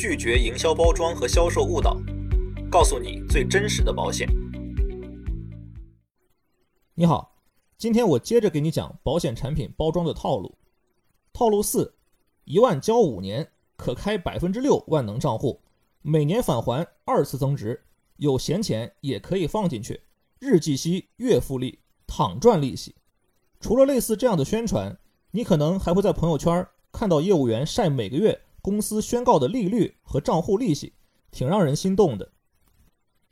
拒绝营销包装和销售误导，告诉你最真实的保险。你好，今天我接着给你讲保险产品包装的套路。套路四：一万交五年，可开百分之六万能账户，每年返还二次增值，有闲钱也可以放进去，日计息，月复利，躺赚利息。除了类似这样的宣传，你可能还会在朋友圈看到业务员晒每个月公司宣告的利率和账户利息，挺让人心动的。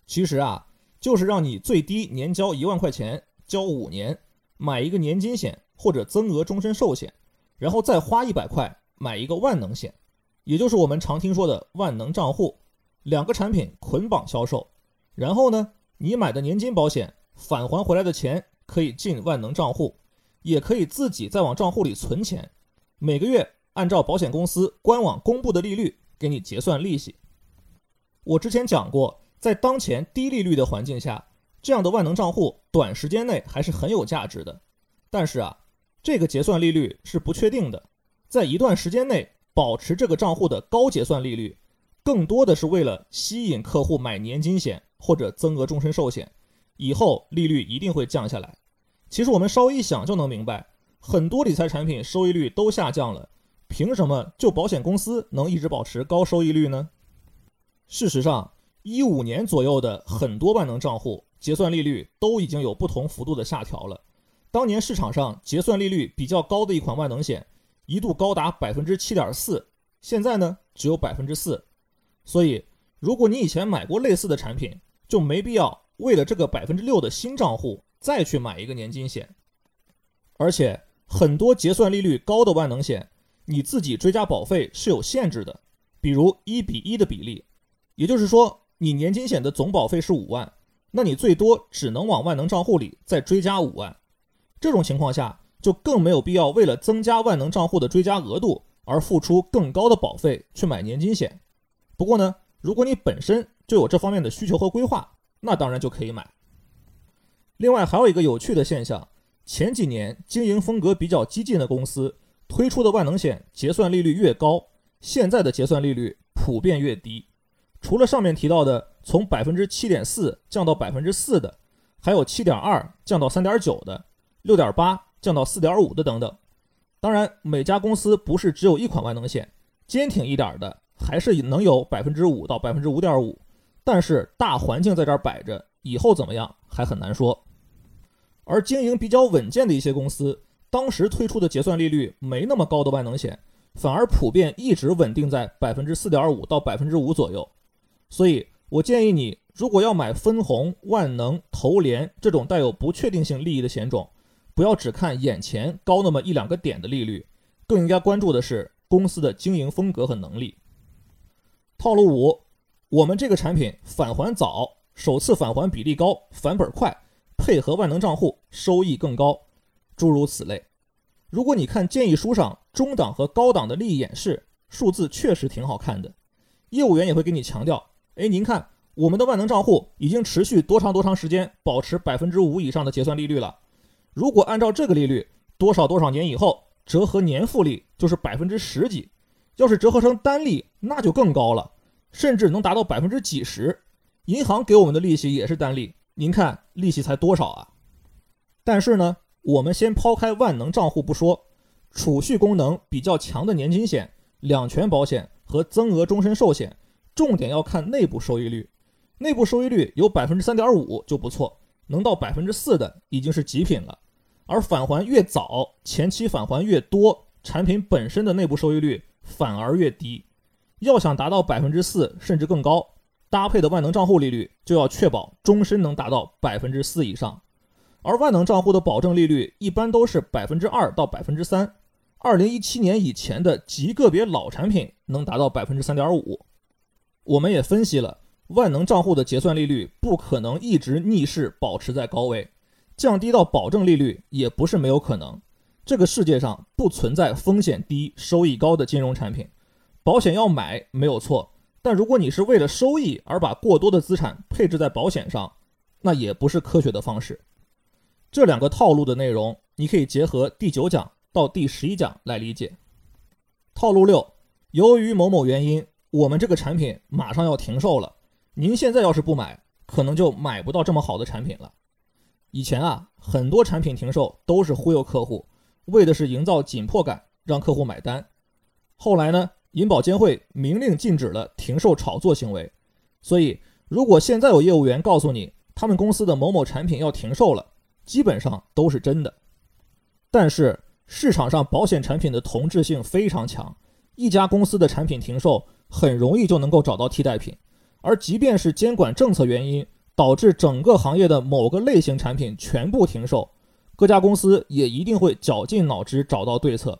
其实啊，就是让你最低年交一万块钱。交五年买一个年金险或者增额终身寿险，然后再花一百块买一个万能险，也就是我们常听说的万能账户，两个产品捆绑销售。然后呢，你买的年金保险返还回来的钱可以进万能账户，也可以自己再往账户里存钱，每个月按照保险公司官网公布的利率给你结算利息。我之前讲过，在当前低利率的环境下。这样的万能账户短时间内还是很有价值的，但是啊，这个结算利率是不确定的，在一段时间内保持这个账户的高结算利率，更多的是为了吸引客户买年金险或者增额终身寿险，以后利率一定会降下来。其实我们稍微一想就能明白，很多理财产品收益率都下降了，凭什么就保险公司能一直保持高收益率呢？事实上，一五年左右的很多万能账户。结算利率都已经有不同幅度的下调了。当年市场上结算利率比较高的一款万能险，一度高达百分之七点四，现在呢只有百分之四。所以，如果你以前买过类似的产品，就没必要为了这个百分之六的新账户再去买一个年金险。而且，很多结算利率高的万能险，你自己追加保费是有限制的，比如一比一的比例，也就是说，你年金险的总保费是五万。那你最多只能往万能账户里再追加五万，这种情况下就更没有必要为了增加万能账户的追加额度而付出更高的保费去买年金险。不过呢，如果你本身就有这方面的需求和规划，那当然就可以买。另外还有一个有趣的现象，前几年经营风格比较激进的公司推出的万能险结算利率越高，现在的结算利率普遍越低。除了上面提到的从百分之七点四降到百分之四的，还有七点二降到三点九的，六点八降到四点五的等等。当然，每家公司不是只有一款万能险，坚挺一点的还是能有百分之五到百分之五点五。但是大环境在这儿摆着，以后怎么样还很难说。而经营比较稳健的一些公司，当时推出的结算利率没那么高的万能险，反而普遍一直稳定在百分之四点五到百分之五左右。所以，我建议你，如果要买分红、万能、投连这种带有不确定性利益的险种，不要只看眼前高那么一两个点的利率，更应该关注的是公司的经营风格和能力。套路五，我们这个产品返还早，首次返还比例高，返本快，配合万能账户收益更高，诸如此类。如果你看建议书上中档和高档的利益演示，数字确实挺好看的，业务员也会给你强调。哎，您看，我们的万能账户已经持续多长多长时间保持百分之五以上的结算利率了？如果按照这个利率，多少多少年以后折合年复利就是百分之十几，要是折合成单利，那就更高了，甚至能达到百分之几十。银行给我们的利息也是单利，您看利息才多少啊？但是呢，我们先抛开万能账户不说，储蓄功能比较强的年金险、两全保险和增额终身寿险。重点要看内部收益率，内部收益率有百分之三点五就不错，能到百分之四的已经是极品了。而返还越早，前期返还越多，产品本身的内部收益率反而越低。要想达到百分之四甚至更高，搭配的万能账户利率就要确保终身能达到百分之四以上。而万能账户的保证利率一般都是百分之二到百分之三，二零一七年以前的极个别老产品能达到百分之三点五。我们也分析了，万能账户的结算利率不可能一直逆势保持在高位，降低到保证利率也不是没有可能。这个世界上不存在风险低、收益高的金融产品，保险要买没有错，但如果你是为了收益而把过多的资产配置在保险上，那也不是科学的方式。这两个套路的内容，你可以结合第九讲到第十一讲来理解。套路六，由于某某原因。我们这个产品马上要停售了，您现在要是不买，可能就买不到这么好的产品了。以前啊，很多产品停售都是忽悠客户，为的是营造紧迫感，让客户买单。后来呢，银保监会明令禁止了停售炒作行为，所以如果现在有业务员告诉你他们公司的某某产品要停售了，基本上都是真的。但是市场上保险产品的同质性非常强，一家公司的产品停售很容易就能够找到替代品，而即便是监管政策原因导致整个行业的某个类型产品全部停售，各家公司也一定会绞尽脑汁找到对策，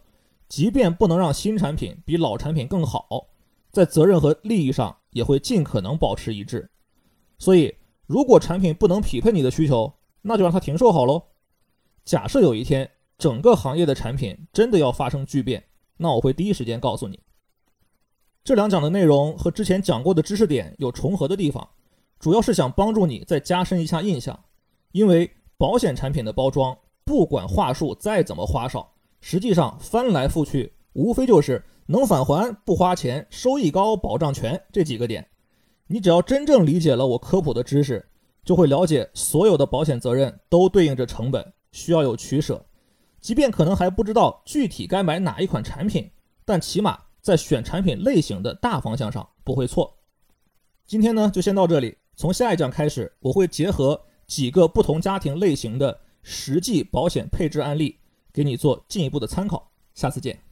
即便不能让新产品比老产品更好，在责任和利益上也会尽可能保持一致。所以，如果产品不能匹配你的需求，那就让它停售好喽。假设有一天，整个行业的产品真的要发生巨变，那我会第一时间告诉你。这两讲的内容和之前讲过的知识点有重合的地方，主要是想帮助你再加深一下印象。因为保险产品的包装，不管话术再怎么花哨，实际上翻来覆去，无非就是能返还、不花钱、收益高、保障全这几个点。你只要真正理解了我科普的知识，就会了解所有的保险责任都对应着成本，需要有取舍。即便可能还不知道具体该买哪一款产品，但起码在选产品类型的大方向上不会错。今天呢就先到这里，从下一讲开始，我会结合几个不同家庭类型的实际保险配置案例，给你做进一步的参考。下次见。